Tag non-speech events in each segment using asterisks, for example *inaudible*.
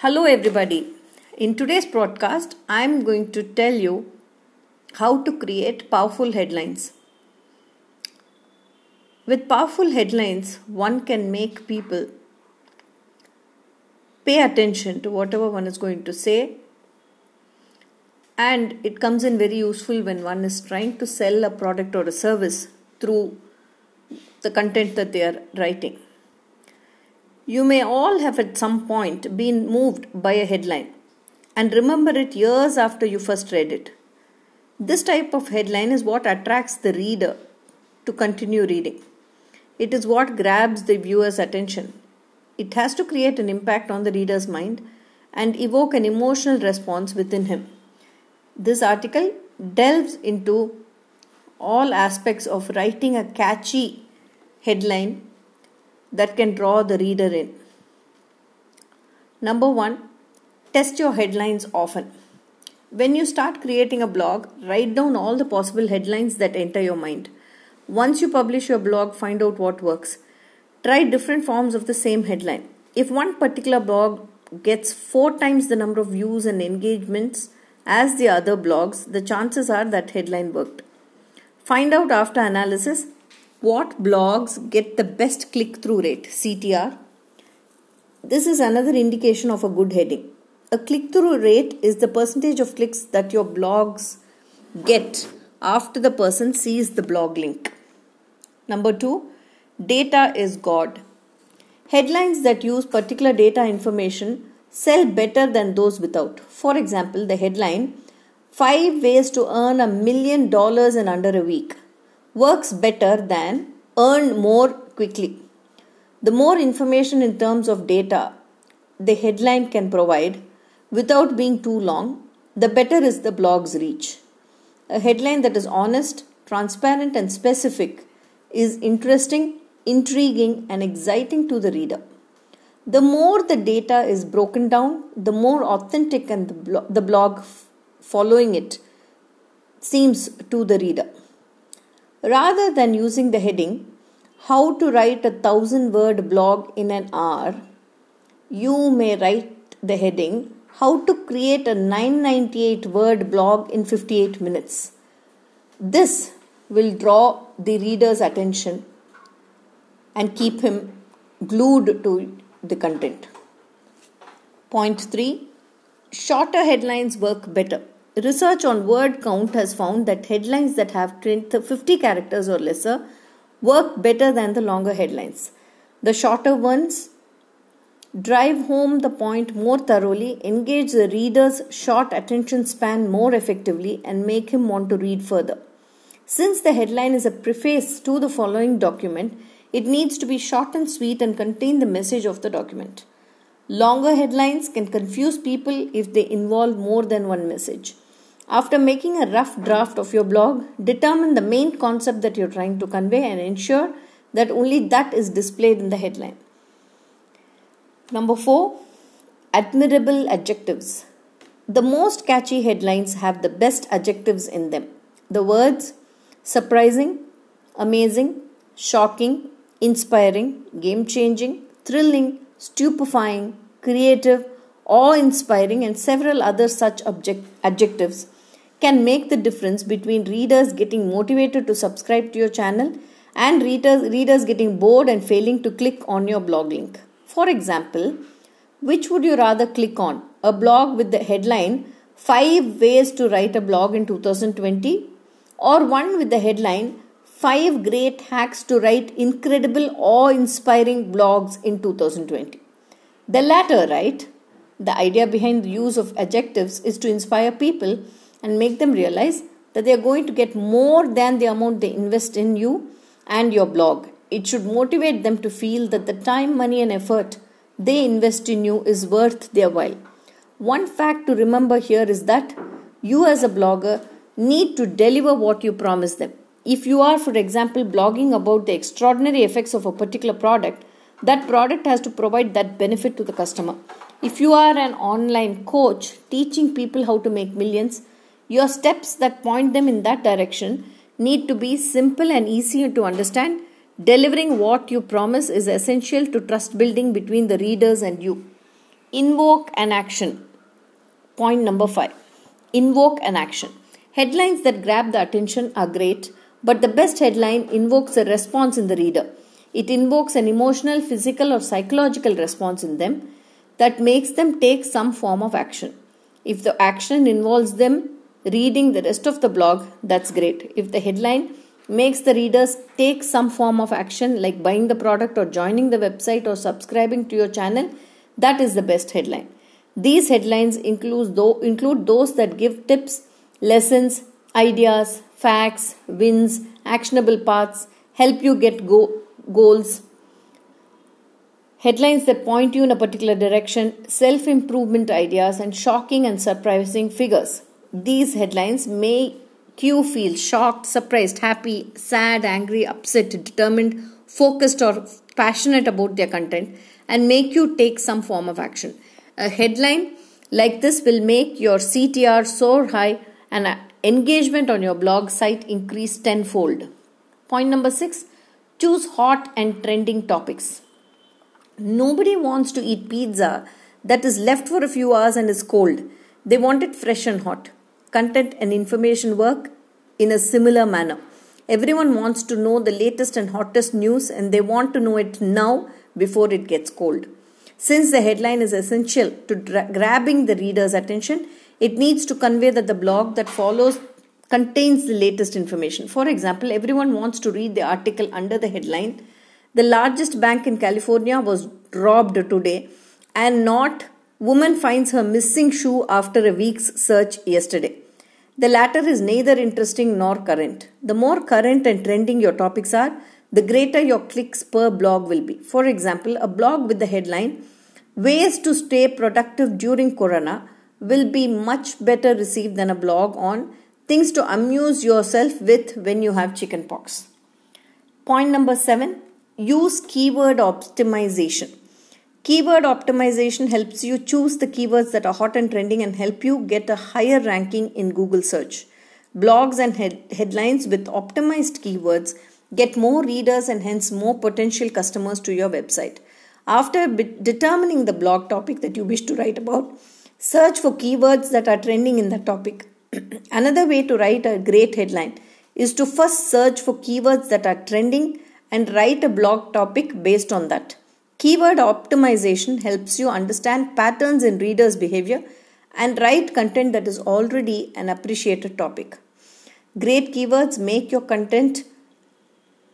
Hello, everybody. In today's broadcast, I'm going to tell you how to create powerful headlines. With powerful headlines, one can make people pay attention to whatever one is going to say, and it comes in very useful when one is trying to sell a product or a service through the content that they are writing. You may all have at some point been moved by a headline and remember it years after you first read it. This type of headline is what attracts the reader to continue reading. It is what grabs the viewer's attention. It has to create an impact on the reader's mind and evoke an emotional response within him. This article delves into all aspects of writing a catchy headline that can draw the reader in. Number one, test your headlines often. When you start creating a blog, write down all the possible headlines that enter your mind. Once you publish your blog, find out what works. Try different forms of the same headline. If one particular blog gets four times the number of views and engagements as the other blogs, the chances are that headline worked. Find out after analysis what blogs get the best click through rate, CTR? This is another indication of a good heading. A click through rate is the percentage of clicks that your blogs get after the person sees the blog link. Number two, data is God. Headlines that use particular data information sell better than those without. For example, the headline 5 ways to earn a million dollars in under a week works better than earn more quickly. The more information in terms of data the headline can provide without being too long, the better is the blog's reach. A headline that is honest, transparent, and specific is interesting, intriguing, and exciting to the reader. The more the data is broken down, the more authentic and the, blog following it seems to the reader. Rather than using the heading, How to Write a Thousand Word Blog in an Hour, you may write the heading, How to Create a 998 Word Blog in 58 Minutes. This will draw the reader's attention and keep him glued to the content. Point 3 Shorter headlines work better. Research on word count has found that headlines that have 50 characters or lesser work better than the longer headlines. The shorter ones drive home the point more thoroughly, engage the reader's short attention span more effectively, and make him want to read further. Since the headline is a preface to the following document, it needs to be short and sweet and contain the message of the document. Longer headlines can confuse people if they involve more than one message. After making a rough draft of your blog, determine the main concept that you're trying to convey and ensure that only that is displayed in the headline. Number four, admirable adjectives. The most catchy headlines have the best adjectives in them. The words surprising, amazing, shocking, inspiring, game changing, thrilling, stupefying, creative, awe inspiring, and several other such object- adjectives can make the difference between readers getting motivated to subscribe to your channel and readers, readers getting bored and failing to click on your blog link. For example, which would you rather click on? A blog with the headline 5 ways to write a blog in 2020 or one with the headline 5 great hacks to write incredible awe inspiring blogs in 2020. The latter, right? The idea behind the use of adjectives is to inspire people and make them realize that they are going to get more than the amount they invest in you and your blog. It should motivate them to feel that the time, money, and effort they invest in you is worth their while. One fact to remember here is that you, as a blogger, need to deliver what you promise them. If you are, for example, blogging about the extraordinary effects of a particular product, that product has to provide that benefit to the customer. If you are an online coach teaching people how to make millions, your steps that point them in that direction need to be simple and easy to understand. Delivering what you promise is essential to trust building between the readers and you. Invoke an action. Point number five Invoke an action. Headlines that grab the attention are great, but the best headline invokes a response in the reader. It invokes an emotional, physical, or psychological response in them that makes them take some form of action. If the action involves them reading the rest of the blog, that's great. If the headline makes the readers take some form of action like buying the product or joining the website or subscribing to your channel, that is the best headline. These headlines include, include those that give tips, lessons, ideas, facts, wins, actionable paths, help you get go- goals, headlines that point you in a particular direction, self improvement ideas, and shocking and surprising figures. These headlines make you feel shocked, surprised, happy, sad, angry, upset, determined, focused, or passionate about their content and make you take some form of action. A headline like this will make your CTR soar high and engagement on your blog site increase tenfold. Point number six choose hot and trending topics. Nobody wants to eat pizza that is left for a few hours and is cold. They want it fresh and hot. Content and information work in a similar manner. Everyone wants to know the latest and hottest news and they want to know it now before it gets cold. Since the headline is essential to dra- grabbing the reader's attention, it needs to convey that the blog that follows contains the latest information. For example, everyone wants to read the article under the headline The largest bank in California was robbed today, and not Woman finds her missing shoe after a week's search yesterday. The latter is neither interesting nor current. The more current and trending your topics are, the greater your clicks per blog will be. For example, a blog with the headline Ways to Stay Productive During Corona will be much better received than a blog on Things to Amuse Yourself with When You Have Chickenpox. Point number seven use keyword optimization. Keyword optimization helps you choose the keywords that are hot and trending and help you get a higher ranking in Google search. Blogs and head- headlines with optimized keywords get more readers and hence more potential customers to your website. After determining the blog topic that you wish to write about, search for keywords that are trending in that topic. *clears throat* Another way to write a great headline is to first search for keywords that are trending and write a blog topic based on that. Keyword optimization helps you understand patterns in readers' behavior and write content that is already an appreciated topic. Great keywords make your content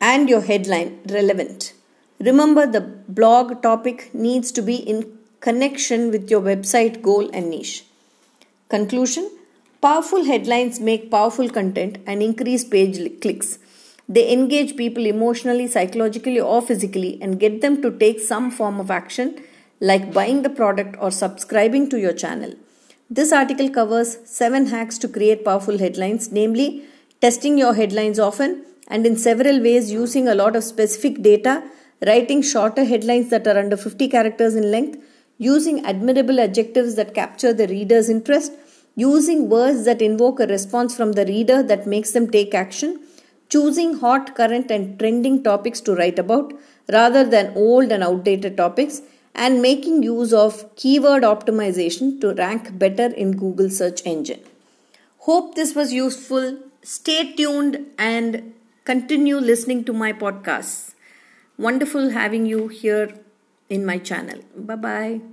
and your headline relevant. Remember, the blog topic needs to be in connection with your website goal and niche. Conclusion Powerful headlines make powerful content and increase page clicks. They engage people emotionally, psychologically, or physically and get them to take some form of action like buying the product or subscribing to your channel. This article covers 7 hacks to create powerful headlines, namely testing your headlines often and in several ways using a lot of specific data, writing shorter headlines that are under 50 characters in length, using admirable adjectives that capture the reader's interest, using words that invoke a response from the reader that makes them take action, choosing hot, current, and trending topics to write about rather than old and outdated topics, and making use of keyword optimization to rank better in Google search engine. Hope this was useful. Stay tuned and continue listening to my podcasts. Wonderful having you here in my channel. Bye bye.